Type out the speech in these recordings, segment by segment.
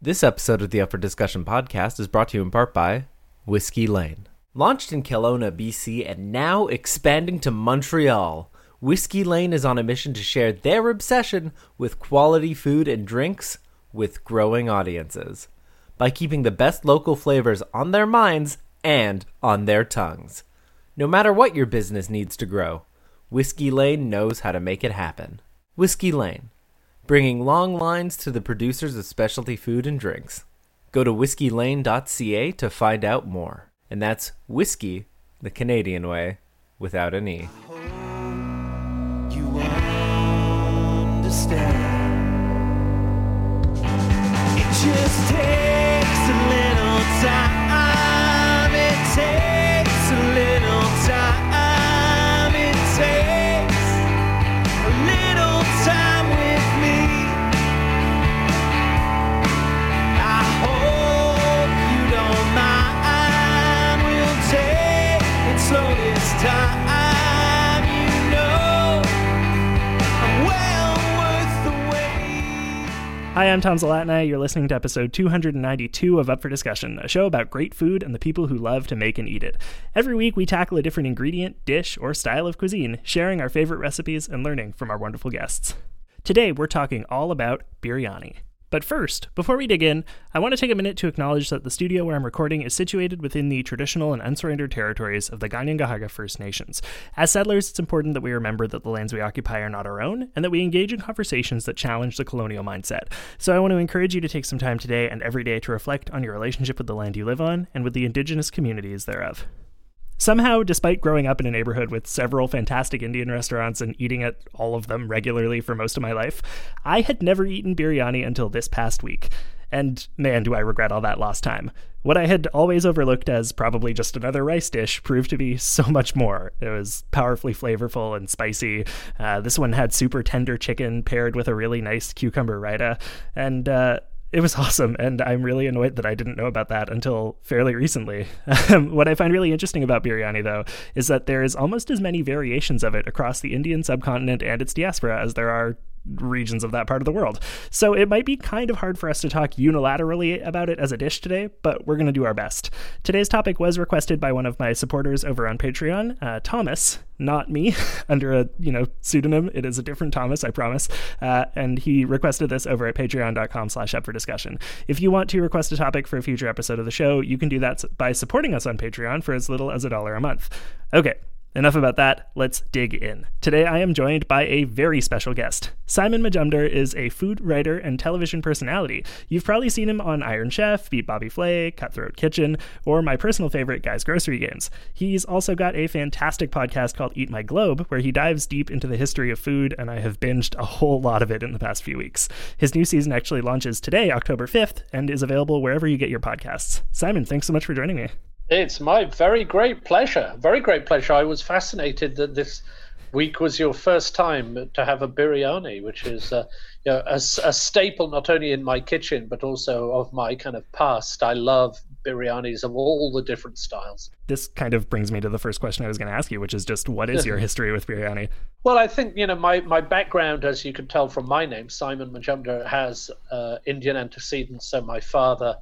This episode of the Up for Discussion podcast is brought to you in part by Whiskey Lane. Launched in Kelowna, BC, and now expanding to Montreal, Whiskey Lane is on a mission to share their obsession with quality food and drinks with growing audiences by keeping the best local flavors on their minds and on their tongues. No matter what your business needs to grow, Whiskey Lane knows how to make it happen. Whiskey Lane bringing long lines to the producers of specialty food and drinks. Go to whiskeylane.ca to find out more. And that's whiskey, the Canadian way, without an E. Just Hi, I'm Tom Zalatni. You're listening to episode 292 of Up for Discussion, a show about great food and the people who love to make and eat it. Every week, we tackle a different ingredient, dish, or style of cuisine, sharing our favorite recipes and learning from our wonderful guests. Today, we're talking all about biryani. But first, before we dig in, I want to take a minute to acknowledge that the studio where I'm recording is situated within the traditional and unsurrendered territories of the Ganyangahaga First Nations. As settlers, it's important that we remember that the lands we occupy are not our own, and that we engage in conversations that challenge the colonial mindset. So I want to encourage you to take some time today and every day to reflect on your relationship with the land you live on and with the indigenous communities thereof. Somehow, despite growing up in a neighborhood with several fantastic Indian restaurants and eating at all of them regularly for most of my life, I had never eaten biryani until this past week. And man, do I regret all that lost time. What I had always overlooked as probably just another rice dish proved to be so much more. It was powerfully flavorful and spicy. Uh, this one had super tender chicken paired with a really nice cucumber raita. And, uh, it was awesome, and I'm really annoyed that I didn't know about that until fairly recently. Um, what I find really interesting about biryani, though, is that there is almost as many variations of it across the Indian subcontinent and its diaspora as there are regions of that part of the world. So it might be kind of hard for us to talk unilaterally about it as a dish today, but we're going to do our best. Today's topic was requested by one of my supporters over on Patreon, uh, Thomas, not me, under a you know pseudonym. It is a different Thomas, I promise. Uh, and he requested this over at patreon.com slash up for discussion. If you want to request a topic for a future episode of the show, you can do that by supporting us on Patreon for as little as a dollar a month. Okay, Enough about that, let's dig in. Today I am joined by a very special guest. Simon Majumdar is a food writer and television personality. You've probably seen him on Iron Chef, Beat Bobby Flay, Cutthroat Kitchen, or my personal favorite, Guys Grocery Games. He's also got a fantastic podcast called Eat My Globe, where he dives deep into the history of food, and I have binged a whole lot of it in the past few weeks. His new season actually launches today, October 5th, and is available wherever you get your podcasts. Simon, thanks so much for joining me. It's my very great pleasure. Very great pleasure. I was fascinated that this week was your first time to have a biryani, which is uh, you know, a, a staple not only in my kitchen but also of my kind of past. I love biryanis of all the different styles. This kind of brings me to the first question I was going to ask you, which is just what is your history with biryani? Well, I think you know my, my background, as you can tell from my name, Simon Majumdar, has uh, Indian antecedents. So my father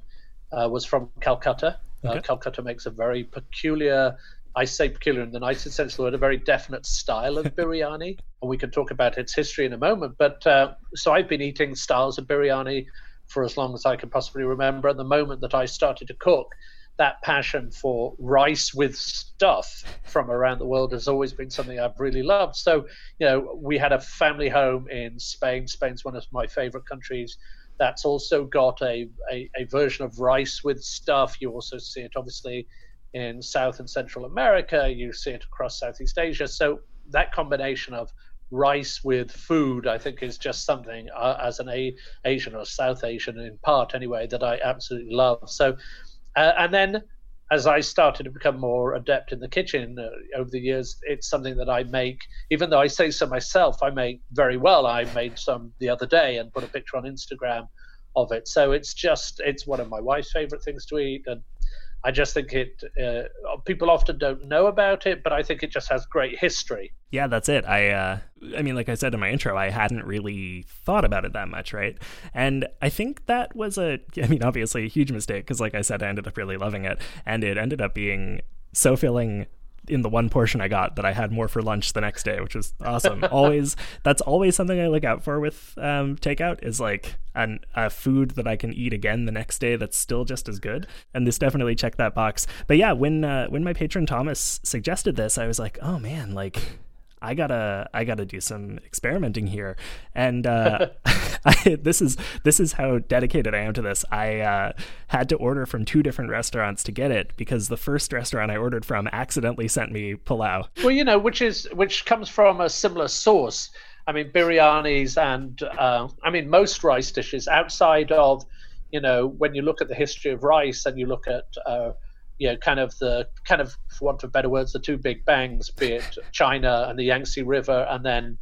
uh, was from Calcutta. Uh, Calcutta makes a very peculiar, I say peculiar in the nicest sense of the word, a very definite style of biryani. and we can talk about its history in a moment. But uh, so I've been eating styles of biryani for as long as I can possibly remember. And the moment that I started to cook, that passion for rice with stuff from around the world has always been something I've really loved. So, you know, we had a family home in Spain. Spain's one of my favorite countries. That's also got a, a, a version of rice with stuff. You also see it obviously in South and Central America. You see it across Southeast Asia. So that combination of rice with food, I think, is just something uh, as an a- Asian or South Asian in part anyway that I absolutely love. So, uh, and then as I started to become more adept in the kitchen uh, over the years, it's something that I make, even though I say so myself, I make very well. I made some the other day and put a picture on Instagram of it. So it's just, it's one of my wife's favorite things to eat. And I just think it. Uh, people often don't know about it, but I think it just has great history. Yeah, that's it. I uh I mean like I said in my intro, I hadn't really thought about it that much, right? And I think that was a I mean obviously a huge mistake because like I said I ended up really loving it and it ended up being so filling in the one portion I got that I had more for lunch the next day, which was awesome. always that's always something I look out for with um, takeout is like an, a food that I can eat again the next day that's still just as good. And this definitely checked that box. But yeah, when uh, when my patron Thomas suggested this, I was like, oh man, like I gotta I gotta do some experimenting here, and uh, I, this is this is how dedicated I am to this. I uh, had to order from two different restaurants to get it because the first restaurant I ordered from accidentally sent me pilau. Well, you know, which is which comes from a similar source. I mean, biryanis and uh, I mean most rice dishes outside of, you know, when you look at the history of rice and you look at uh, you know, kind of the kind of, for want of better words, the two big bangs, be it China and the Yangtze River, and then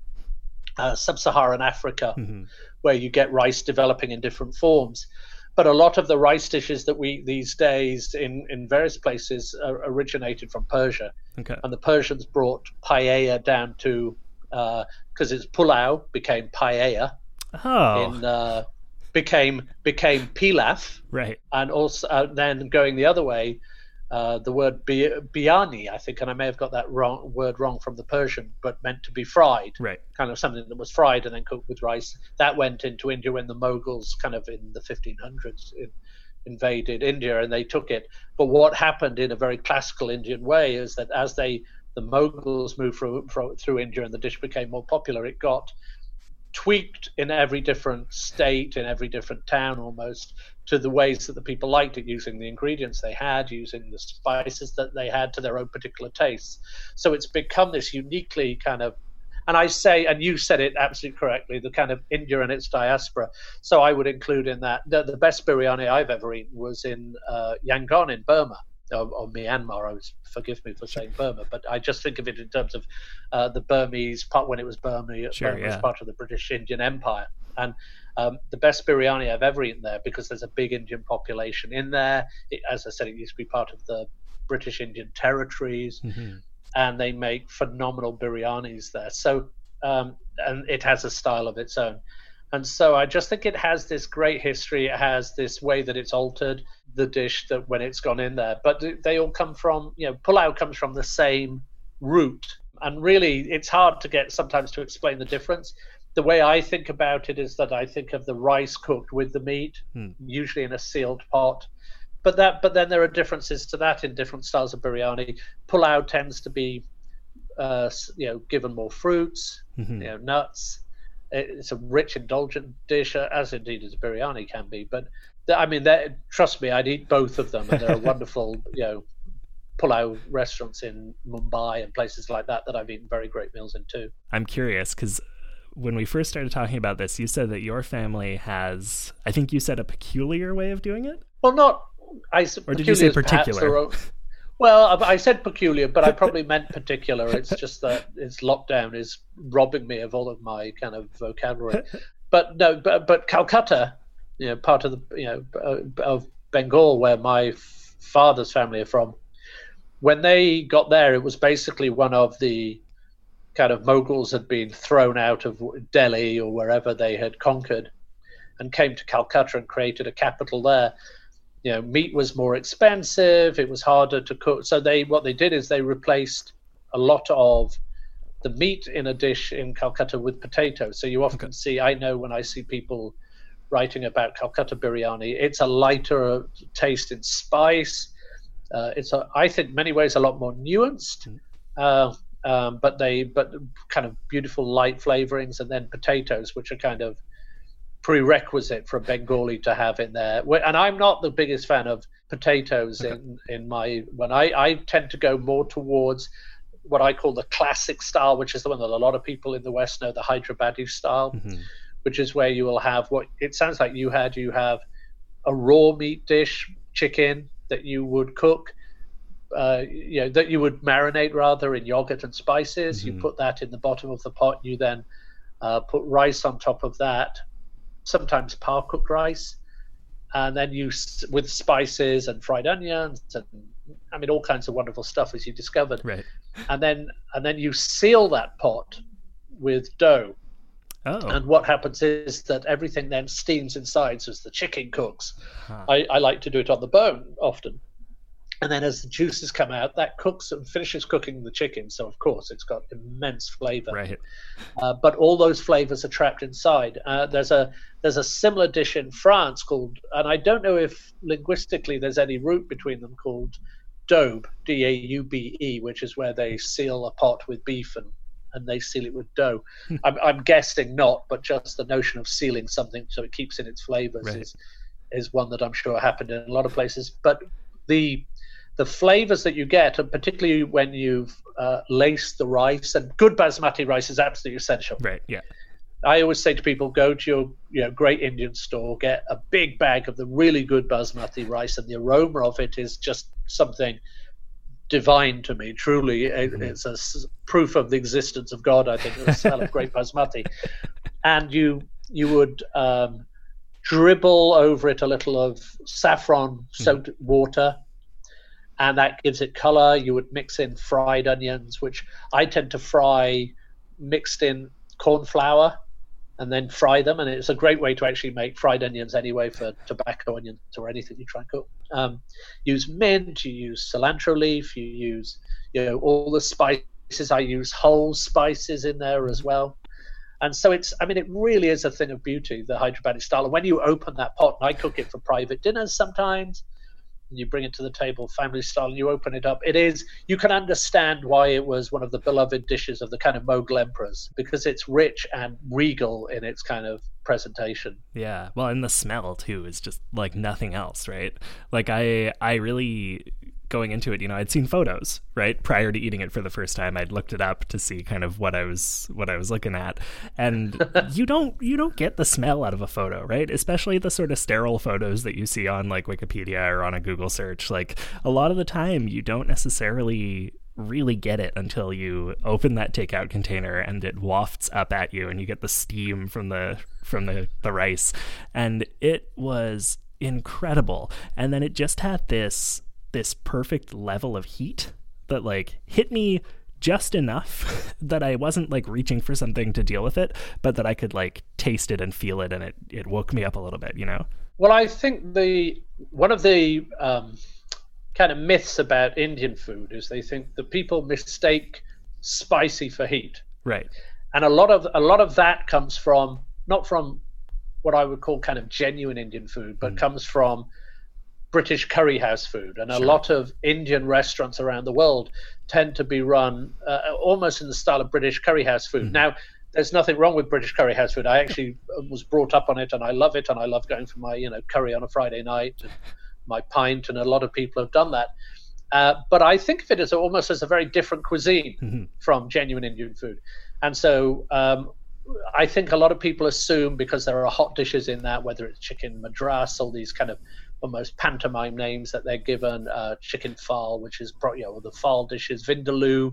uh, sub-Saharan Africa, mm-hmm. where you get rice developing in different forms. But a lot of the rice dishes that we eat these days in, in various places originated from Persia. Okay. And the Persians brought paella down to because uh, it's pulau became paella. Oh. In uh, became became pilaf. Right. And also uh, then going the other way, uh, the word biryani, I think, and I may have got that wrong word wrong from the Persian, but meant to be fried, right? Kind of something that was fried and then cooked with rice. That went into India when the Mughals, kind of in the 1500s, in, invaded India and they took it. But what happened in a very classical Indian way is that as they the Mughals moved through, through India and the dish became more popular, it got tweaked in every different state, in every different town almost, to the ways that the people liked it, using the ingredients they had, using the spices that they had to their own particular tastes. So it's become this uniquely kind of and I say, and you said it absolutely correctly, the kind of India and its diaspora. So I would include in that the, the best biryani I've ever eaten was in uh, Yangon in Burma or, or, Myanmar. I was forgive me for saying Burma, but I just think of it in terms of uh, the Burmese part when it was Burma, sure, Burma yeah. was part of the British Indian Empire, and um, the best biryani I've ever eaten there because there's a big Indian population in there. It, as I said, it used to be part of the British Indian territories, mm-hmm. and they make phenomenal biryanis there. So, um, and it has a style of its own. And so I just think it has this great history. It has this way that it's altered the dish that when it's gone in there. But they all come from, you know, pulau comes from the same root. And really, it's hard to get sometimes to explain the difference. The way I think about it is that I think of the rice cooked with the meat, hmm. usually in a sealed pot. But that, but then there are differences to that in different styles of biryani. Pulau tends to be, uh, you know, given more fruits, mm-hmm. you know, nuts. It's a rich, indulgent dish, as indeed as biryani can be. But I mean, trust me, I'd eat both of them, and there are wonderful, you know, pulau restaurants in Mumbai and places like that that I've eaten very great meals in too. I'm curious because when we first started talking about this, you said that your family has, I think you said a peculiar way of doing it. Well, not I. Or did you say particular? well, I said peculiar, but I probably meant particular. It's just that it's lockdown is robbing me of all of my kind of vocabulary. But no, but but Calcutta you know part of the you know uh, of Bengal where my father's family are from. When they got there, it was basically one of the kind of Mughals had been thrown out of Delhi or wherever they had conquered, and came to Calcutta and created a capital there. You know, meat was more expensive; it was harder to cook. So they what they did is they replaced a lot of the meat in a dish in Calcutta with potatoes. So you often okay. see, I know when I see people writing about Calcutta biryani. It's a lighter taste in spice. Uh, it's, a, I think, many ways a lot more nuanced. Mm. Uh, um, but they, but kind of beautiful light flavorings, and then potatoes, which are kind of prerequisite for a Bengali to have in there. And I'm not the biggest fan of potatoes okay. in in my when I I tend to go more towards what I call the classic style, which is the one that a lot of people in the West know, the Hyderabadi style. Mm-hmm which is where you will have what it sounds like you had. You have a raw meat dish, chicken that you would cook, uh, you know, that you would marinate rather in yogurt and spices. Mm-hmm. You put that in the bottom of the pot. You then uh, put rice on top of that, sometimes par cooked rice. and then you with spices and fried onions and I mean all kinds of wonderful stuff as you discovered. Right. And then and then you seal that pot with dough. Oh. And what happens is that everything then steams inside, so as the chicken cooks. Huh. I, I like to do it on the bone often. And then as the juices come out, that cooks and finishes cooking the chicken. So of course it's got immense flavor. Right. Uh, but all those flavors are trapped inside. Uh, there's a there's a similar dish in France called, and I don't know if linguistically there's any root between them called daube, D A U B E, which is where they seal a pot with beef and and they seal it with dough. I'm, I'm guessing not, but just the notion of sealing something so it keeps in its flavors Right. is is one that I'm sure happened in a lot of places. But the the flavors that you get, and particularly when you've uh, laced the rice, and good basmati rice is absolutely essential. Right. Yeah. I always say to people, go to your you know great Indian store, get a big bag of the really good basmati rice, and the aroma of it is just something divine to me. Truly, It- it's a s- proof of the existence of God. I think the smell of great basmati, and you you would um, dribble over it a little of saffron soaked water. And that gives it color. You would mix in fried onions, which I tend to fry mixed in corn flour and then fry them. And it's a great way to actually make fried onions anyway for tobacco onions or anything you try and cook. Um, use mint, you use cilantro leaf, you use you know all the spices. I use whole spices in there as well. And so it's, I mean, it really is a thing of beauty, the Hyderabadi style. And when you open that pot, and I cook it for private dinners sometimes, and you bring it to the table family style and you open it up it is you can understand why it was one of the beloved dishes of the kind of Mughal emperors because it's rich and regal in its kind of presentation Yeah. Well, and the smell too is just like nothing else, right? Like I I really going into it, you know, I'd seen photos, right? Prior to eating it for the first time, I'd looked it up to see kind of what I was what I was looking at. And you don't you don't get the smell out of a photo, right? Especially the sort of sterile photos that you see on like Wikipedia or on a Google search. Like a lot of the time you don't necessarily really get it until you open that takeout container and it wafts up at you and you get the steam from the from the, the rice and it was incredible and then it just had this this perfect level of heat that like hit me just enough that I wasn't like reaching for something to deal with it but that I could like taste it and feel it and it it woke me up a little bit you know? Well i think the one of the um, kind of myths about indian food is they think that people mistake spicy for heat. Right. And a lot of a lot of that comes from not from what I would call kind of genuine Indian food, but comes from British curry house food, and a lot of Indian restaurants around the world tend to be run uh, almost in the style of British curry house food. Now, there's nothing wrong with British curry house food. I actually was brought up on it, and I love it, and I love going for my you know curry on a Friday night, and my pint, and a lot of people have done that. Uh, but I think of it as almost as a very different cuisine from genuine Indian food. And so um, I think a lot of people assume because there are hot dishes in that, whether it's chicken madras, all these kind of almost pantomime names that they're given, uh, chicken phaal, which is pro- you know the phaal dishes, vindaloo,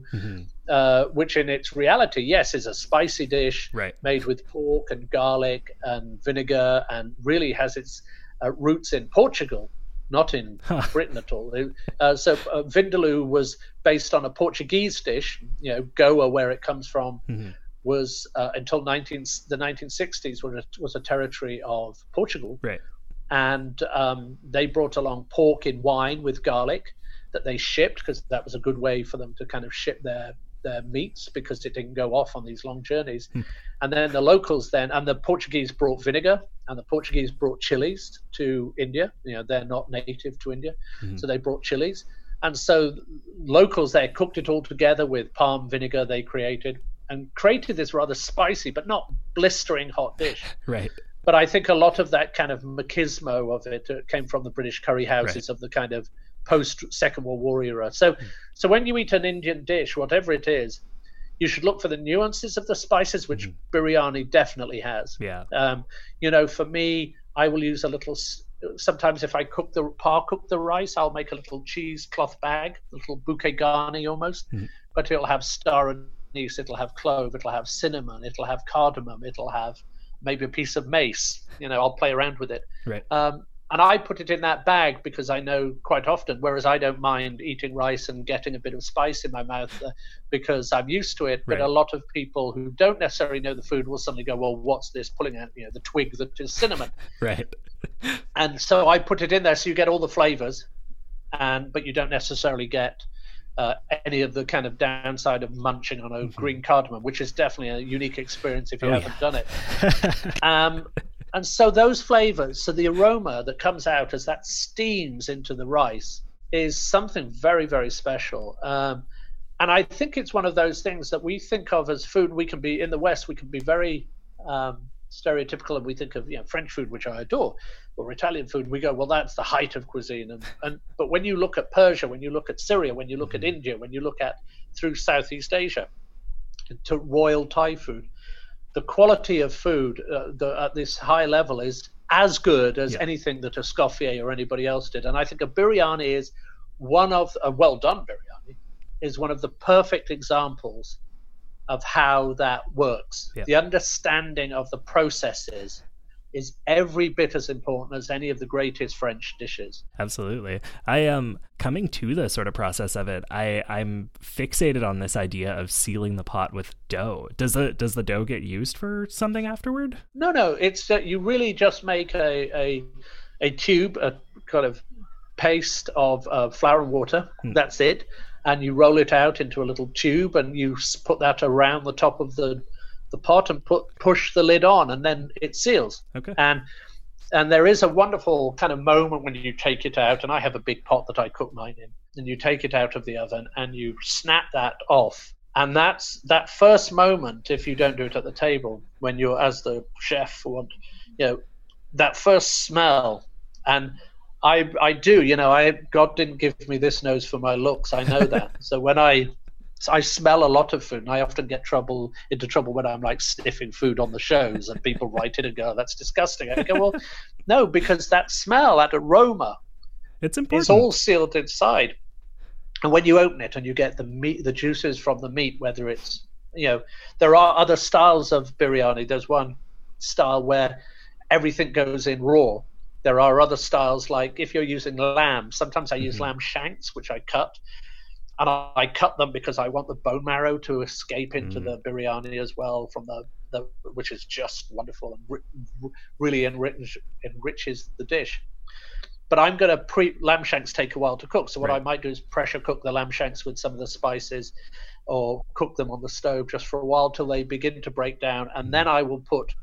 uh, which in its reality, yes, is a spicy dish Right. made with pork and garlic and vinegar, and really has its uh, roots in Portugal, not in Britain at all. Uh, so uh, vindaloo was based on a Portuguese dish, you know, Goa, where it comes from, was uh, until 19 the 1960s was a, was a territory of Portugal, right and um, they brought along pork in wine with garlic that they shipped because that was a good way for them to kind of ship their their meats because it didn't go off on these long journeys. And then the locals then and the Portuguese brought vinegar and the Portuguese brought chilies to India. You know, they're not native to India, so they brought chilies. And so locals there cooked it all together with palm vinegar they created and created this rather spicy but not blistering hot dish right but I think a lot of that kind of machismo of it uh, came from the British curry houses of the kind of post Second World War era. So, so when you eat an Indian dish, whatever it is, you should look for the nuances of the spices, which biryani definitely has. yeah Um, you know, for me, I will use a little. Sometimes, if I cook the par cook the rice, I'll make a little cheesecloth bag, a little bouquet garni almost. But it'll have star anise, it'll have clove, it'll have cinnamon, it'll have cardamom, it'll have maybe a piece of mace. You know, I'll play around with it. right Um, and I put it in that bag because I know quite often, whereas I don't mind eating rice and getting a bit of spice in my mouth uh, because I'm used to it. But Right. a lot of people who don't necessarily know the food will suddenly go, "Well, what's this?" Pulling out, you know, the twig that is cinnamon, Right. and so I put it in there so you get all the flavors, and but you don't necessarily get. Uh, any of the kind of downside of munching on a green cardamom, which is definitely a unique experience if you Oh, haven't done it. Um, and so those flavors, so the aroma that comes out as that steams into the rice is something very, very special. Um, and I think it's one of those things that we think of as food. We can be in the West, we can be very um, stereotypical, and we think of you know French food, which I adore, or Italian food. We go, well, that's the height of cuisine. And, and but when you look at Persia, when you look at Syria, when you look at India, when you look at through Southeast Asia, to royal Thai food, the quality of food uh, the, at this high level is as good as Yeah. anything that a Escoffier or anybody else did. And I think a biryani is one of a well done biryani is one of the perfect examples of how that works. Yeah. The understanding of the processes is every bit as important as any of the greatest French dishes. Absolutely. I am coming to the sort of process of it. I I'm fixated on this idea of sealing the pot with dough. Does the does the dough get used for something afterward? No, no, it's that you really just make a a, a tube, a kind of paste of uh, flour and water. That's it, and you roll it out into a little tube, and you put that around the top of the the pot and put push the lid on, and then it seals. Okay. And and there is a wonderful kind of moment when you take it out, and I have a big pot that I cook mine in, and you take it out of the oven and you snap that off. And that's that first moment, if you don't do it at the table, when you're as the chef want, you know, that first smell. And I I do, you know, I God didn't give me this nose for my looks. I know that. so when I I smell a lot of food, and I often get trouble into trouble when I'm like sniffing food on the shows, and people write in and go, oh, "That's disgusting." I go, "Well, no, because that smell, that aroma, It's important. is all sealed inside." And when you open it and you get the meat, the juices from the meat, whether it's you know, there are other styles of biryani. There's one style where everything goes in raw. There are other styles like if you're using lamb. Sometimes I use mm-hmm. lamb shanks, which I cut, and I, I cut them because I want the bone marrow to escape into mm. the biryani as well from the, the which is just wonderful and ri- really enrich, enriches the dish. But I'm going to pre lamb shanks take a while to cook. So what Right. I might do is pressure cook the lamb shanks with some of the spices, or cook them on the stove just for a while till they begin to break down, and mm. then I will put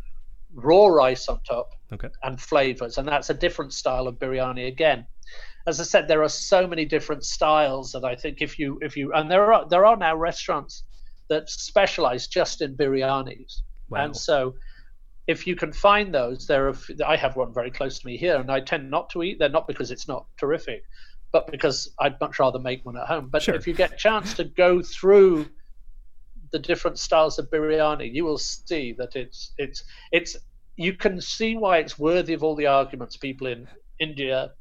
raw rice on top Okay. and flavors, and that's a different style of biryani again. As I said, there are so many different styles that I think if you if you and there are there are now restaurants that specialize just in biryanis, Wow. and so if you can find those, there are. I have one very close to me here, and I tend not to eat there, not because it's not terrific, but because I'd much rather make one at home. But Sure. if you get a chance to go through the different styles of biryani, you will see that it's it's it's you can see why it's worthy of all the arguments people in India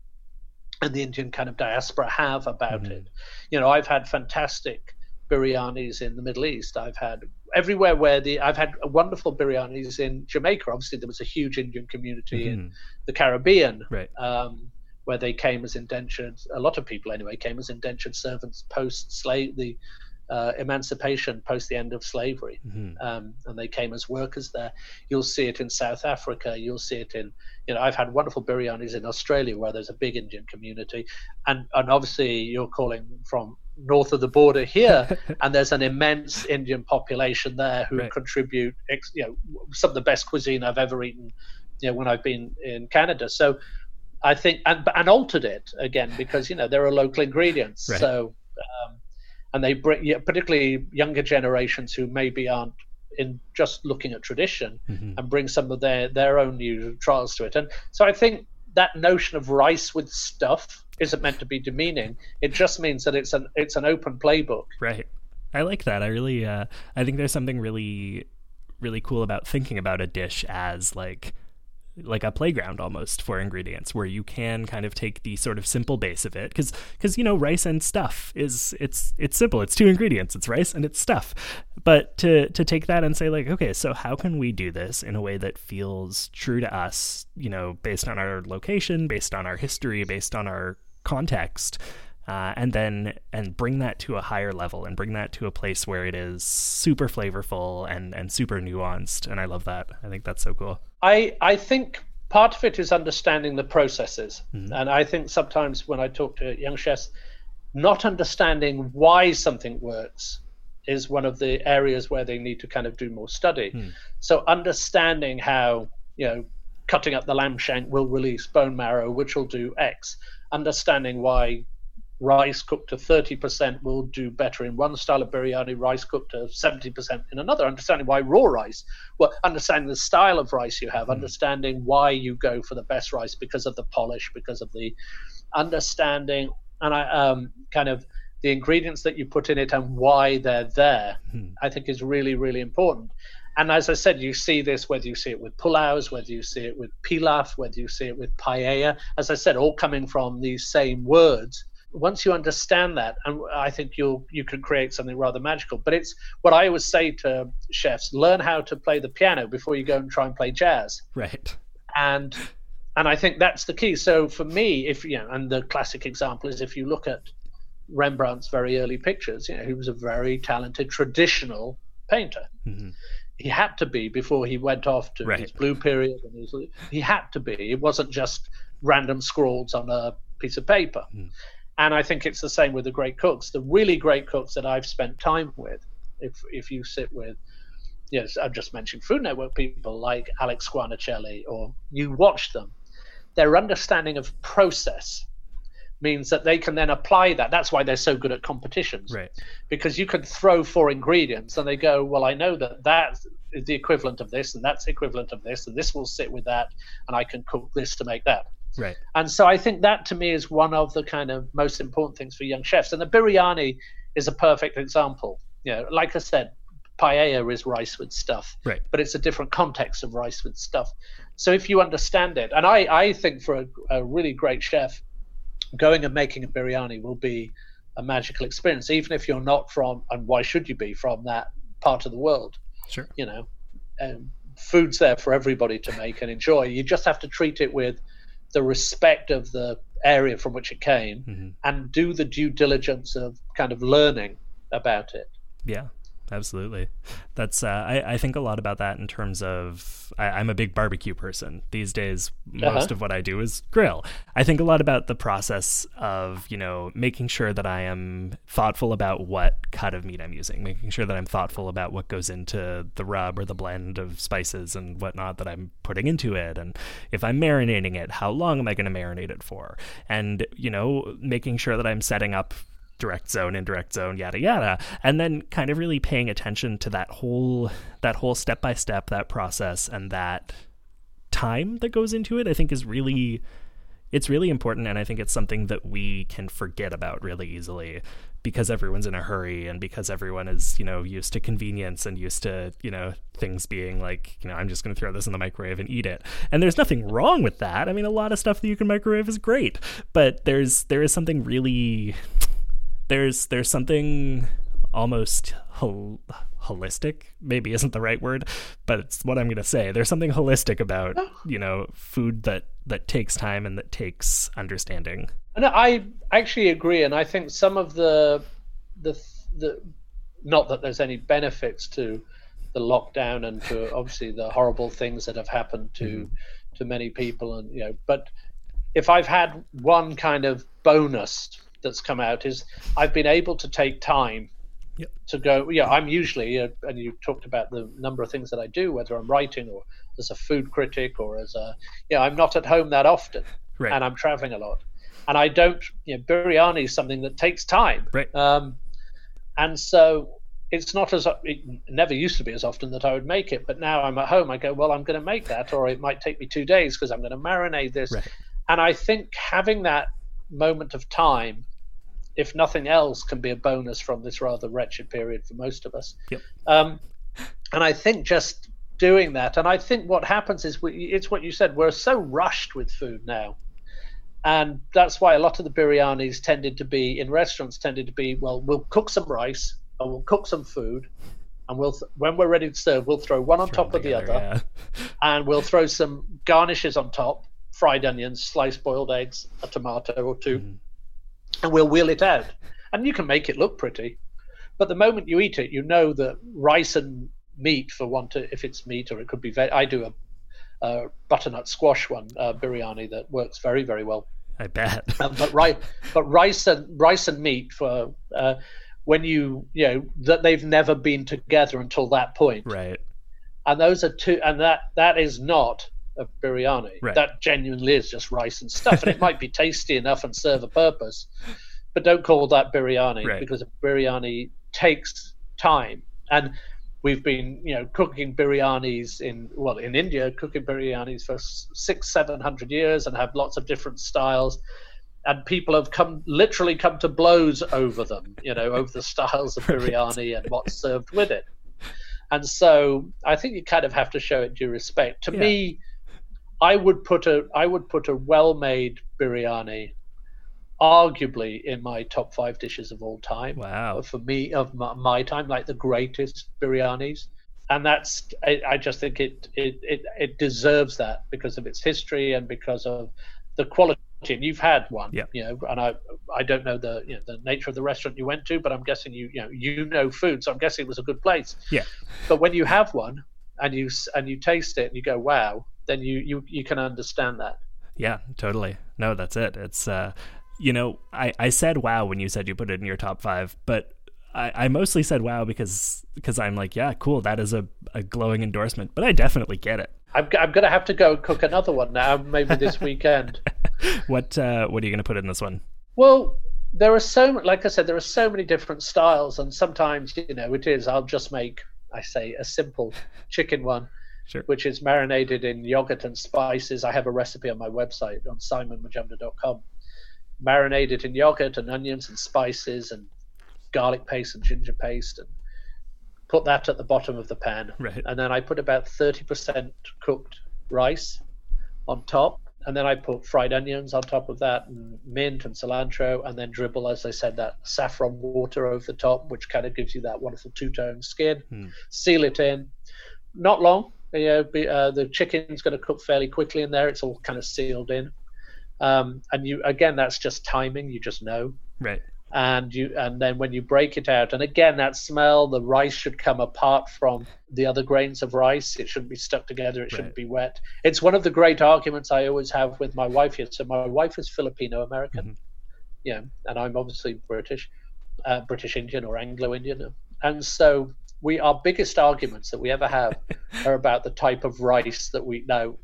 and the Indian kind of diaspora have about Mhm. it. You know, I've had fantastic biryanis in the Middle East. I've had everywhere where the I've had wonderful biryanis in Jamaica. Obviously, there was a huge Indian community in Mhm. the Caribbean Right. um, where they came as indentured. A lot of people, anyway, came as indentured servants post slave the uh, emancipation post the end of slavery, Mhm. um, and they came as workers there. You'll see it in South Africa. You'll see it in you know I've had wonderful biryanis in Australia where there's a big Indian community, and and obviously you're calling from north of the border here, and there's an immense Indian population there who Right. contribute ex- you know some of the best cuisine I've ever eaten you know when I've been in Canada. So I think and and altered it again because you know there are local ingredients. Right. So um, and they bring yeah, particularly younger generations who maybe aren't in just looking at tradition Mhm. and bring some of their their own new trials to it. And so I think that notion of rice with stuff isn't meant to be demeaning. It just means that it's an it's an open playbook. Right. I like that. I really uh I think there's something really really cool about thinking about a dish as like like a playground almost for ingredients where you can kind of take the sort of simple base of it because because you know rice and stuff is it's it's simple. It's two ingredients. It's rice and it's stuff. But to to take that and say like okay so how can we do this in a way that feels true to us you know based on our location based on our history based on our context uh, and then and bring that to a higher level and bring that to a place where it is super flavorful and and super nuanced? And i love that. I think that's so cool I I think part of it is understanding the processes, mm-hmm. and I think sometimes when I talk to young chefs, not understanding why something works is one of the areas where they need to kind of do more study. Hmm. So understanding how you know cutting up the lamb shank will release bone marrow, which will do X. Understanding why rice cooked to 30% will do better in one style of biryani, rice cooked to 70% in another. Understanding why raw rice, well, understanding the style of rice you have, understanding why you go for the best rice because of the polish, because of the understanding, and I um, kind of the ingredients that you put in it and why they're there, I think is really, really important. And as I said, you see this whether you see it with pulaus, whether you see it with pilaf, whether you see it with paella. As I said, all coming from these same words once you understand that, and I think you'll you can create something rather magical. But it's what I always say to chefs: learn how to play the piano before you go and try and play jazz. right And and I think that's the key. So for me, if you know, and the classic example is if you look at Rembrandt's very early pictures, you know, he was a very talented traditional painter. Mm-hmm. He had to be before he went off to Right. his blue period, and his, he had to be. It wasn't just random scrawls on a piece of paper. Mm. And I think it's the same with the great cooks. The really great cooks that I've spent time with, if if you sit with, yes, I've just mentioned Food Network people like Alex Guarnaschelli, or you watch them, their understanding of process means that they can then apply that. That's why they're so good at competitions right because you could throw four ingredients and they go, well, I know that that is the equivalent of this, and that's the equivalent of this, and this will sit with that, and I can cook this to make that. Right And so I think that to me is one of the kind of most important things for young chefs. And the biryani is a perfect example. You know, like I said, paella is rice with stuff, Right. but it's a different context of rice with stuff. So if you understand it, and I, I think for a, a really great chef, going and making a biryani will be a magical experience, even if you're not from, and why should you be from that part of the world? sure you know, um, food's there for everybody to make and enjoy. You just have to treat it with the respect of the area from which it came mm-hmm. and do the due diligence of kind of learning about it. Yeah, absolutely. That's uh, I, I think a lot about that in terms of I, I'm a big barbecue person these days. Most Uh-huh. of what I do is grill. I think a lot about the process of you know making sure that I am thoughtful about what cut of meat I'm using, making sure that I'm thoughtful about what goes into the rub or the blend of spices and whatnot that I'm putting into it, and if I'm marinating it, how long am I going to marinate it for, and you know making sure that I'm setting up direct zone indirect zone yada yada. And then kind of really paying attention to that whole that whole step by step that process and that time that goes into it i think is really it's really important. And i think it's something that we can forget about really easily because everyone's in a hurry and because everyone is you know used to convenience and used to you know things being like you know i'm just going to throw this in the microwave and eat it. And there's nothing wrong with that. I mean a lot of stuff that you can microwave is great but there's there is something really there's there's something almost hol- holistic maybe isn't the right word but it's what i'm going to say. There's something holistic about oh. you know food that that takes time and that takes understanding. And I actually agree, and I think some of the the the not that there's any benefits to the lockdown and to obviously the horrible things that have happened to mm-hmm. to many people, and you know, but if I've had one kind of bonus that's come out is I've been able to take time Yep. to go. Yeah, I'm usually, uh, and you talked about the number of things that I do, whether I'm writing or as a food critic or as a, yeah, I'm not at home that often, Right. and I'm traveling a lot, and I don't. You know, biryani is something that takes time, Right. Um, and so it's not as it never used to be as often that I would make it, but now I'm at home. I go, well, I'm going to make that, or it might take me two days because I'm going to marinate this. Right. And I think having that moment of time, if nothing else, can be a bonus from this rather wretched period for most of us. Yep. Um, and I think just doing that. And I think what happens is we, it's what you said. We're so rushed with food now, and that's why a lot of the biryanis tended to be in restaurants tended to be well, we'll cook some rice and we'll cook some food, and we'll when we're ready to serve, we'll throw one on top of the other, yeah. and we'll throw some garnishes on top, fried onions, sliced boiled eggs, a tomato or 2 Mhm. And we'll wheel it out. And you can make it look pretty, but the moment you eat it, you know that rice and meat, for one to if it's meat or it could be. I do a, a butternut squash one uh, biryani that works very very well. I bet. Um, but rice, but rice and rice and meat for uh, when you you know that they've never been together until that point right. and those are two and that that is not a biryani Right. that genuinely is just rice and stuff and it might be tasty enough and serve a purpose but don't call that biryani Right. because a biryani takes time and we've been you know cooking biryanis in well in india cooking biryanis for six seven hundred years and have lots of different styles and people have come literally come to blows over them you know over the styles of biryani and what's served with it and so I think you kind of have to show it due respect. To Yeah. me, I would put a I would put a well-made biryani, arguably in my top five dishes of all time. Wow. For me, of my, my time, like the greatest biryanis, and that's I, I just think it, it it it deserves that because of its history and because of the quality. And you've had one, Yeah. you know, and I I don't know the you know the nature of the restaurant you went to, but I'm guessing you you know you know food, so I'm guessing it was a good place. Yeah. But when you have one and you and you taste it and you go wow, then you you you can understand that. Yeah, totally. No, that's it. It's uh you know, I, I said wow when you said you put it in your top five, but I, I mostly said wow because because I'm like, yeah, cool, that is a, a glowing endorsement. But I definitely get it. I'm I'm gonna have to go and cook another one now, maybe this weekend. What uh what are you gonna put in this one? Well, there are so like I said, there are so many different styles, and sometimes you know it is. I'll just make I say a simple chicken one, Sure. which is marinated in yogurt and spices. I have a recipe on my website on simonmajumdar.com. Marinate it in yogurt and onions and spices and garlic paste and ginger paste, and put that at the bottom of the pan. Right. And then I put about thirty percent cooked rice on top, and then I put fried onions on top of that, and mint and cilantro, and then dribble, as I said, that saffron water over the top, which kind of gives you that wonderful two-tone skin. Hmm. Seal it in, not long. You know, be, uh, the chicken's going to cook fairly quickly in there. It's all kind of sealed in, um, and you again, that's just timing. You just know Right. and you and then when you break it out and again that smell the rice should come apart from the other grains of rice it shouldn't be stuck together it shouldn't Right. be wet it's one of the great arguments i always have with my wife here so my wife is filipino american Mhm. yeah and i'm obviously british uh, british indian or anglo indian and so we our biggest arguments that we ever have are about the type of rice that we know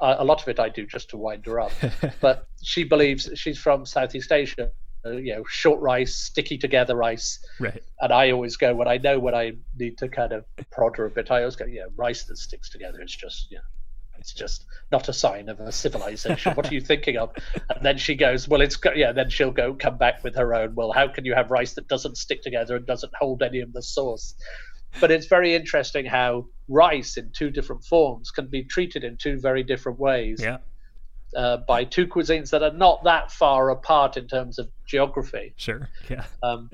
uh, a lot of it i do just to wind her up but she believes she's from Southeast Asia. Uh, you know, short rice, sticky together rice, right. and I always go when I know when I need to kind of prod her a bit. I always go, yeah, rice that sticks together. It's just, yeah, it's just not a sign of a civilization. what are you thinking of? And then she goes, well, it's go-" yeah. Then she'll go come back with her own. Well, how can you have rice that doesn't stick together and doesn't hold any of the sauce? But it's very interesting how rice in two different forms can be treated in two very different ways Yeah. uh, by two cuisines that are not that far apart in terms of geography. Sure. Yeah. Um,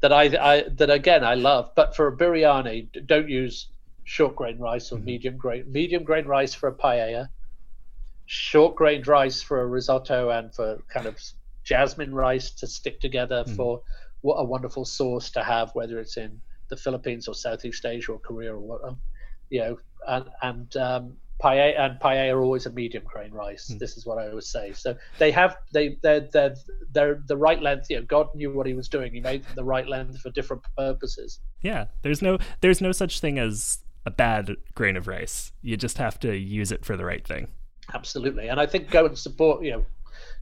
that I, I that again I love, but for a biryani, don't use short grain rice or medium grain medium grain rice for a paella, short grain rice for a risotto, and for kind of jasmine rice to stick together for what a wonderful sauce to have, whether it's in the Philippines or Southeast Asia or Korea or what, um, you know, and and um, paella and paella are always a medium grain rice. This is what I always say. So they have they they're they're they're the right length. You know, God knew what He was doing. He made them the right length for different purposes. Yeah. There's no there's no such thing as a bad grain of rice. You just have to use it for the right thing. Absolutely, and I think go and support. You know,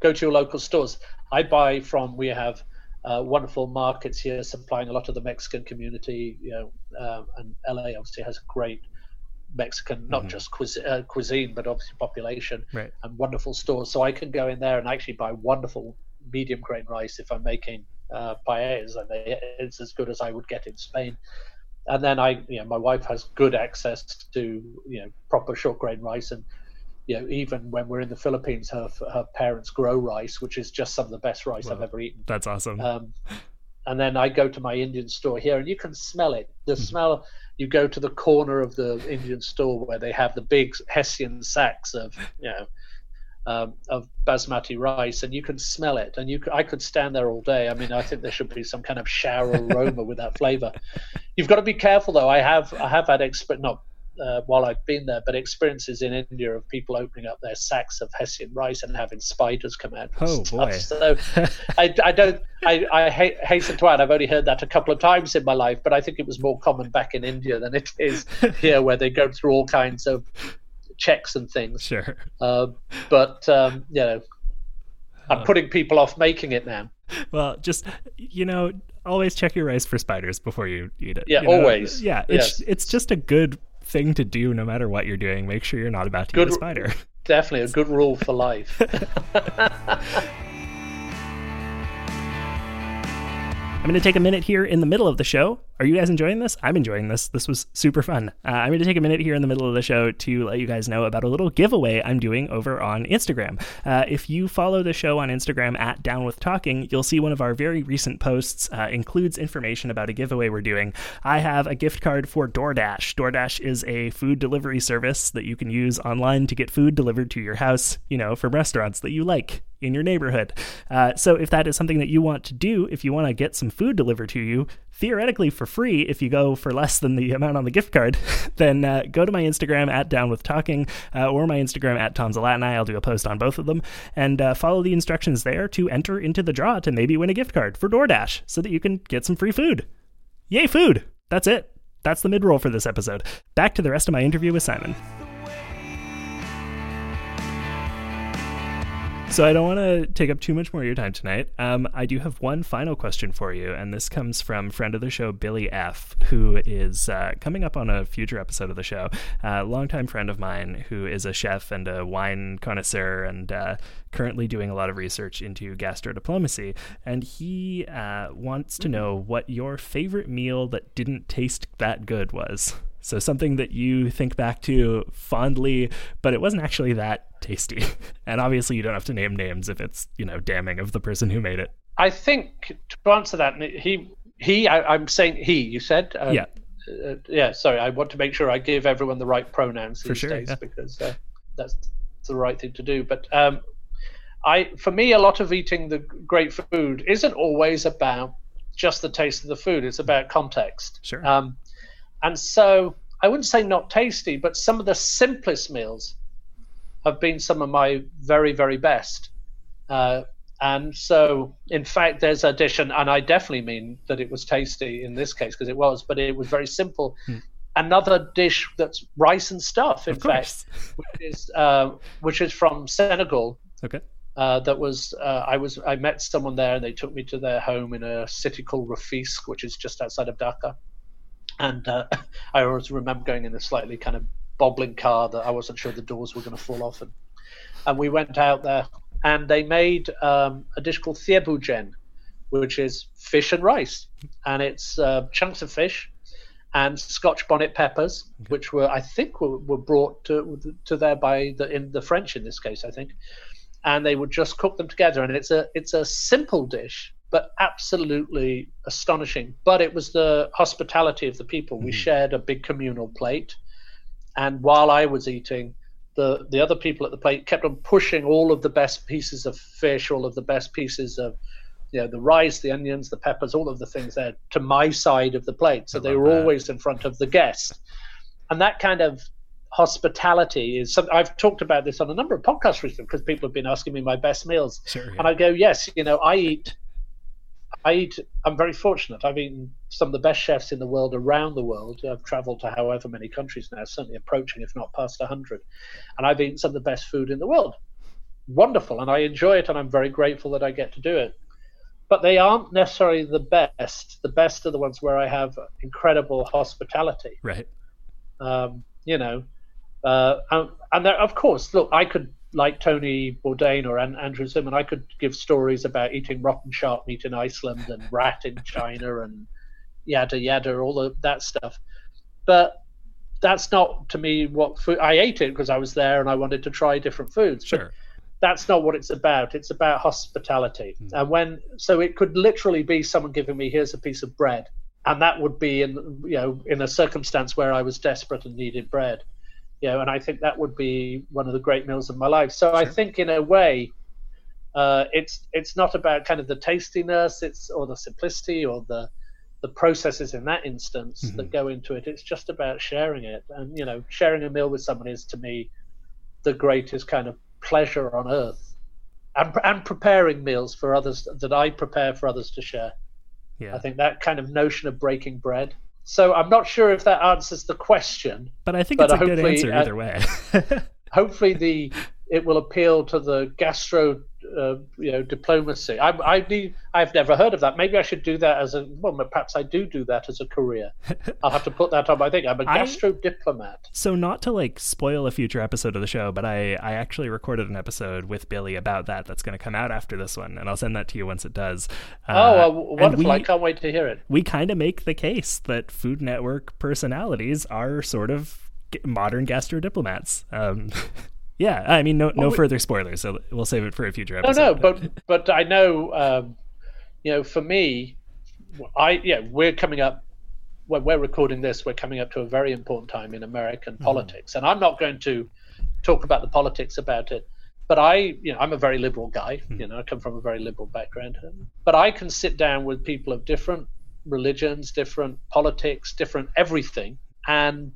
go to your local stores. I buy from. We have uh, wonderful markets here supplying a lot of the Mexican community. You know, um, and LA obviously has a great Mexican, not just cuisine, uh, cuisine, but obviously population Right. and wonderful stores. So I can go in there and actually buy wonderful medium grain rice if I'm making uh, paellas, and they, it's as good as I would get in Spain. and then I, you know, my wife has good access to you know proper short grain rice, and you know even when we're in the Philippines, her her parents grow rice, which is just some of the best rice I've ever eaten. That's awesome. Um, and then I go to my Indian store here, and you can smell it. The smell. You go to the corner of the Indian store where they have the big Hessian sacks of you know um, of basmati rice, and you can smell it. And you, I could stand there all day. I mean, I think there should be some kind of shower aroma with that flavor. You've got to be careful, though. I have, I have had exp- not uh, while I've been there, but experiences in India of people opening up their sacks of Hessian rice and having spiders come out. Oh, boy. So I, I don't. I, I ha- hasten to add, I've only heard that a couple of times in my life, but I think it was more common back in India than it is here, where they go through all kinds of checks and things. sure. Uh, but um, you know, I'm putting people off making it now. Well, just you know, always check your rice for spiders before you eat it. Yeah, you know? always. Yeah, it's Yes. it's just a good thing to do no matter what you're doing. Make sure you're not about to Good- eat a spider. Definitely a good rule for life. I'm going to take a minute here in the middle of the show. Are you guys enjoying this? I'm enjoying this. This was super fun. Uh, I'm going to take a minute here in the middle of the show to let you guys know about a little giveaway I'm doing over on Instagram. Uh, if you follow the show on Instagram at Down with Talking, you'll see one of our very recent posts uh, includes information about a giveaway we're doing. I have a gift card for DoorDash. DoorDash is a food delivery service that you can use online to get food delivered to your house, you know, from restaurants that you like in your neighborhood. Uh, so if that is something that you want to do, if you want to get some food delivered to you, theoretically for free, if you go for less than the amount on the gift card, then uh, go to my Instagram at Down with Talking uh, or my Instagram at Tom Zalatni. I'll do a post on both of them and uh, follow the instructions there to enter into the draw to maybe win a gift card for DoorDash so that you can get some free food. Yay, food! That's it. That's the mid roll for this episode. Back to the rest of my interview with Simon. So I don't want to take up too much more of your time tonight. Um, I do have one final question for you, and this comes from friend of the show Billy F, who is uh, coming up on a future episode of the show. A longtime friend of mine who is a chef and a wine connoisseur, and uh, currently doing a lot of research into gastro diplomacy. And he uh, wants to know what your favorite meal that didn't taste that good was. So something that you think back to fondly, but it wasn't actually that tasty. And obviously, you don't have to name names if it's you know damning of the person who made it. I think to answer that, he he. I, I'm saying he. You said. Um, Yeah. Uh, yeah. Sorry. I want to make sure I give everyone the right pronouns these sure, days yeah. because uh, that's the right thing to do. But um, I, for me, a lot of eating the great food isn't always about just the taste of the food. It's about context. Sure. Um, and so I wouldn't say not tasty, but some of the simplest meals have been some of my very, very best. Uh, and so, in fact, there's a dish, and, and I definitely mean that it was tasty in this case because it was, but it was very simple. Another dish that's rice and stuff, in fact, which is uh, which is from Senegal. Okay. Uh, that was uh, I was I met someone there and they took me to their home in a city called Rufisque, which is just outside of Dakar. And uh, I always remember going in a slightly kind of bobbling car that I wasn't sure the doors were going to fall off, and and we went out there and they made um, a dish called thieboudienne, which is fish and rice, and it's uh, chunks of fish and Scotch bonnet peppers, which were I think were, were brought to to there by the in the French in this case I think, and they would just cook them together, and it's a it's a simple dish but absolutely astonishing. But it was the hospitality of the people. We mm-hmm. shared a big communal plate, and while I was eating, the the other people at the plate kept on pushing all of the best pieces of fish, all of the best pieces of you know the rice, the onions, the peppers, all of the things there to my side of the plate. So they were that. always in front of the guest, and that kind of hospitality is something I've talked about this on a number of podcasts recently because people have been asking me my best meals, Sure. and I go, yes, you know, I eat. I eat. I'm very fortunate. I've eaten some of the best chefs in the world around the world. I've travelled to however many countries now, certainly approaching, if not past 100, and I've eaten some of the best food in the world. Wonderful, and I enjoy it, and I'm very grateful that I get to do it. But they aren't necessarily the best. The best are the ones where I have incredible hospitality right. um, you know, uh, and, and there, of course, look, I could like Tony Bourdain or An- Andrew Zimmern, I could give stories about eating rotten shark meat in Iceland and rat in China and yada yada, all of that stuff. But that's not to me what food. I ate it because I was there and I wanted to try different foods. Sure. that's not what it's about. It's about hospitality. Hmm. And when so it could literally be someone giving me here's a piece of bread, and that would be in you know in a circumstance where I was desperate and needed bread, you know. And I think that would be one of the great meals of my life. So I think in a way, uh, it's it's not about kind of the tastiness, it's or the simplicity or the the processes in that instance that go into it. It's just about sharing it, and you know, sharing a meal with someone is to me the greatest kind of pleasure on earth, and and preparing meals for others that I prepare for others to share. Yeah. I think that kind of notion of breaking bread. So I'm not sure if that answers the question. But I think But it's a good answer either way. Hopefully, the it will appeal to the gastro, uh, you know, diplomacy. I, I need, I've never heard of that. Maybe I should do that as a well. Perhaps I do do that as a career. I'll have to put that on my thing. I'm a I- gastro diplomat. so not to like spoil a future episode of the show, but I I actually recorded an episode with Billy about that that's going to come out after this one, and I'll send that to you once it does. Oh, Uh, well, wonderful! we- I can't wait to hear it. we kind of make the case that Food Network personalities are sort of modern gastro diplomats. Um, yeah, I mean, no, no further spoilers, so we'll save it for a future No, episode. no, but but I know, um, you know, for me, I yeah, we're coming up. When we're recording this, we're coming up to a very important time in American politics, and I'm not going to talk about the politics about it. But I, you know, I'm a very liberal guy. You know, I come from a very liberal background. But I can sit down with people of different religions, different politics, different everything, and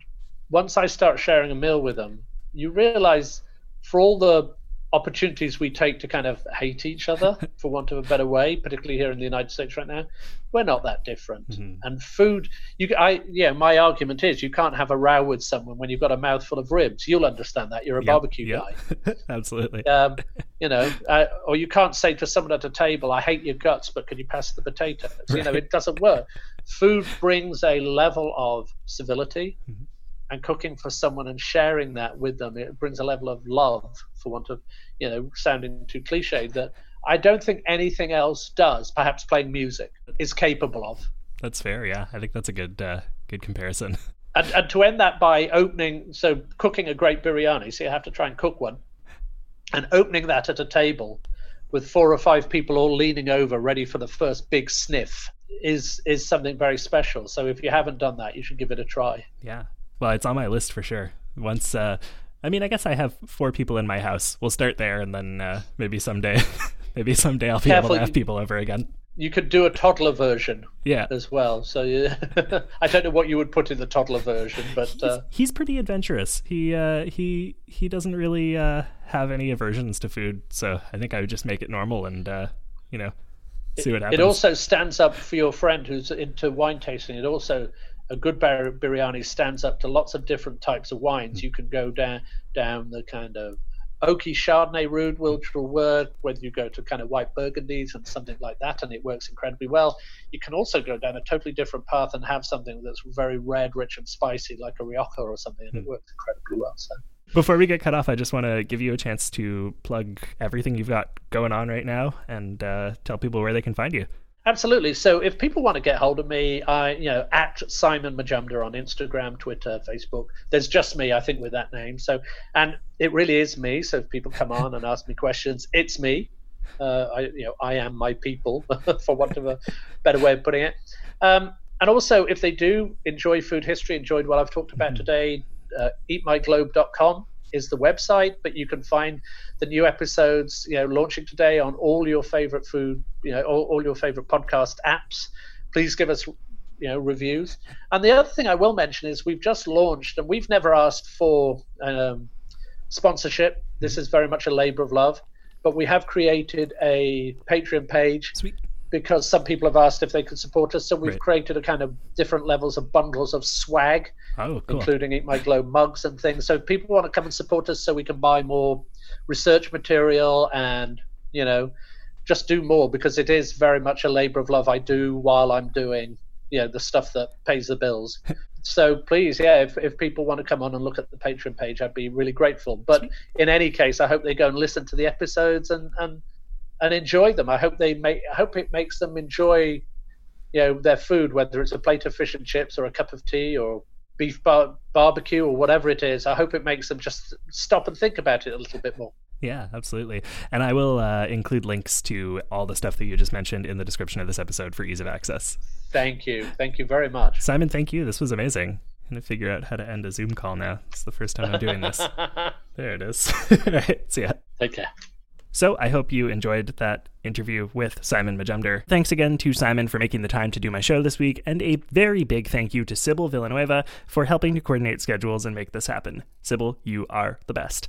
once I start sharing a meal with them, you realize for all the opportunities we take to kind of hate each other, for want of a better way, particularly here in the United States right now, we're not that different. And food, you, I, yeah, my argument is you can't have a row with someone when you've got a mouthful of ribs. You'll understand that. You're a Yep, barbecue yep. guy Absolutely. um, you know, uh, or you can't say to someone at a table, "I hate your guts, but can you pass the potatoes?" You know, it doesn't work. Food brings a level of civility, Mm-hmm. And cooking for someone and sharing that with them, it brings a level of love, for want of, you know, sounding too cliched, that I don't think anything else does. Perhaps playing music is capable of. That's fair. Yeah, I think that's a good uh, good comparison. And, and to end that by opening, so cooking a great biryani, so you have to try and cook one, and opening that at a table with four or five people all leaning over, ready for the first big sniff, is is something very special. So if you haven't done that, you should give it a try. Yeah. Well, it's on my list for sure. Once, uh, I mean, I guess I have four people in my house. We'll start there, and then uh, maybe someday, maybe someday I'll be able to have you- people over again. You could do a toddler version Yeah. as well. So you, I don't know what you would put in the toddler version, but uh, He's pretty adventurous. He uh, he he doesn't really uh, have any aversions to food, so I think I would just make it normal and uh, you know see what happens. It also stands up for your friend who's into wine tasting. It also a good bar- biryani stands up to lots of different types of wines. Mm-hmm. You can go down down the kind of oaky Chardonnay route, mm-hmm. which will work. Whether you go to kind of white Burgundies and something like that, and it works incredibly well. You can also go down a totally different path and have something that's very red, rich, and spicy, like a Rioja or something, and it mm. works incredibly well. So. Before we get cut off, I just want to give you a chance to plug everything you've got going on right now and uh, tell people where they can find you. Absolutely. So if people want to get hold of me, I you know at Simon Majumdar on Instagram, Twitter, Facebook. There's just me, I think, with that name. So and it really is me. So if people come on and ask me questions, it's me. Uh, I you know I am my people, for want of a better way of putting it. Um, and also, if they do enjoy food history, enjoyed what I've talked about today, uh, eatmyglobe.com is the website, but you can find the new episodes, you know, launching today on all your favorite food, you know, all, all your favorite podcast apps. Please give us, you know, reviews. And the other thing I will mention is we've just launched, and we've never asked for um, sponsorship. This is very much a labor of love, but we have created a Patreon page Sweet. Because some people have asked if they could support us. So we've Right. created a kind of different levels of bundles of swag Oh, cool. including Eat My Globe mugs and things. So if people want to come and support us so we can buy more research material and, you know, just do more because it is very much a labor of love I do while I'm doing, you know, the stuff that pays the bills. so please, yeah, if, if people want to come on and look at the Patreon page, I'd be really grateful. But in any case, I hope they go and listen to the episodes and, and, and enjoy them. I hope they make, I hope it makes them enjoy you know their food, whether it's a plate of fish and chips or a cup of tea or beef bar- barbecue or whatever it is. I hope it makes them just stop and think about it a little bit more. Yeah, absolutely. And I will uh, include links to all the stuff that you just mentioned in the description of this episode for ease of access. Thank you. Thank you very much. Simon, thank you. This was amazing. I'm going to figure out how to end a Zoom call now. It's the first time I'm doing this. there it is. all right, see ya. Take care. So I hope you enjoyed that interview with Simon Majumdar. Thanks again to Simon for making the time to do my show this week, and a very big thank you to Sybil Villanueva for helping to coordinate schedules and make this happen. Sybil, you are the best.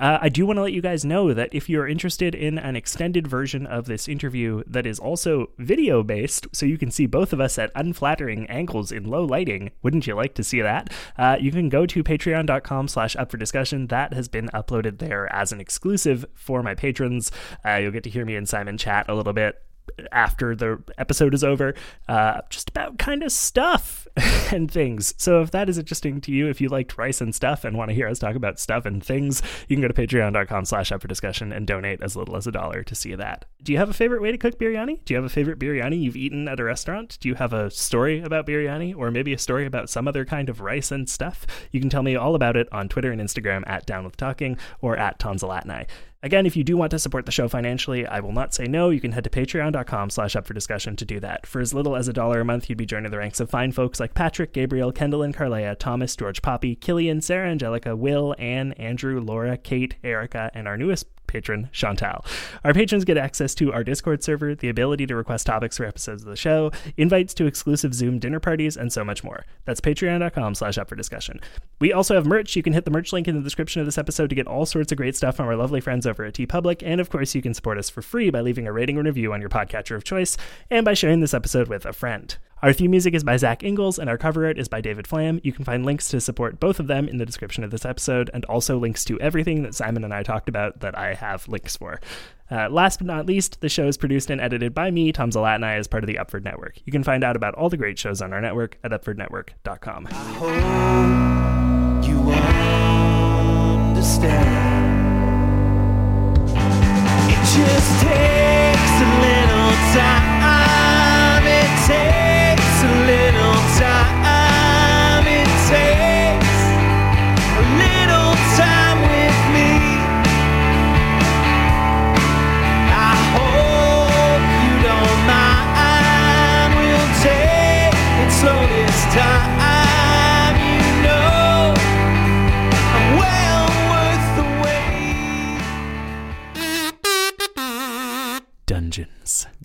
Uh, I do want to let you guys know that if you're interested in an extended version of this interview that is also video based, so you can see both of us at unflattering angles in low lighting, wouldn't you like to see that? Uh, you can go to patreon.com slash up for discussion. That has been uploaded there as an exclusive for my patrons. Uh, you'll get to hear me and Simon chat a little bit after the episode is over, uh, just about kind of stuff and things. So if that is interesting to you, if you liked rice and stuff and want to hear us talk about stuff and things, you can go to patreon.com slash up for discussion and donate as little as a dollar to see that. Do you have a favorite way to cook biryani? Do you have a favorite biryani you've eaten at a restaurant? Do you have a story about biryani or maybe a story about some other kind of rice and stuff? You can tell me all about it on Twitter and Instagram at Down With Talking or at Tom Zalatni. Again, if you do want to support the show financially, I will not say no. You can head to patreon.com slash up for discussion to do that. For as little as a dollar a month, you'd be joining the ranks of fine folks like Patrick, Gabriel, Kendall, and Carlea, Thomas, George Poppy, Killian, Sarah, Angelica, Will, Anne, Andrew, Laura, Kate, Erica, and our newest patron, Chantal. Our patrons get access to our Discord server, the ability to request topics for episodes of the show, invites to exclusive Zoom dinner parties, and so much more. That's patreon.com slash up for discussion. We also have merch. You can hit the merch link in the description of this episode to get all sorts of great stuff from our lovely friends over at TeePublic. And of course, you can support us for free by leaving a rating and review on your podcatcher of choice and by sharing this episode with a friend. Our theme music is by Zach Ingalls, and our cover art is by David Flam. You can find links to support both of them in the description of this episode, and also links to everything that Simon and I talked about that I have links for. Uh, last but not least, the show is produced and edited by me, Tom Zalatni, as part of the Upford Network. You can find out about all the great shows on our network at upfordnetwork.com. hope you understand. It just takes a little time. It takes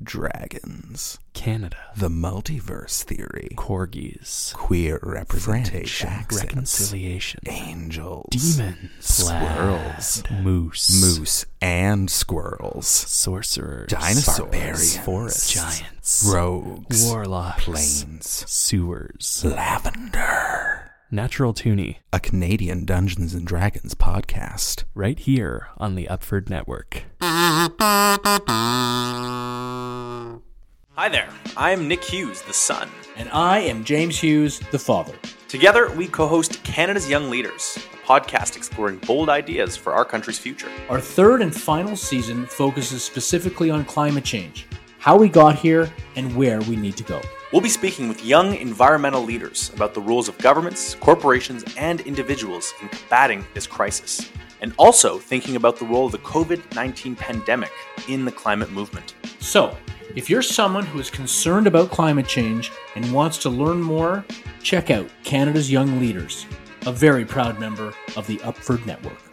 Dragons, Canada, the multiverse theory, corgis, queer representation, accents, reconciliation, angels, demons, squirrels, moose, moose, and squirrels, sorcerers, dinosaurs, barbarians, forests, giants, rogues, warlocks, plains, sewers, lavender. Natural toonie, A Canadian Dungeons and Dragons podcast. right here on the Upford Network. Hi there, I'm Nick Hughes, the son. And I am James Hughes, the father. Together, we co host Canada's Young Leaders, a podcast exploring bold ideas for our country's future. Our third and final season focuses specifically on climate change, how we got here, and where we need to go. We'll be speaking with young environmental leaders about the roles of governments, corporations, and individuals in combating this crisis, and also thinking about the role of the COVID 19 pandemic in the climate movement. So, if you're someone who is concerned about climate change and wants to learn more, check out Canada's Young Leaders, a very proud member of the Upford Network.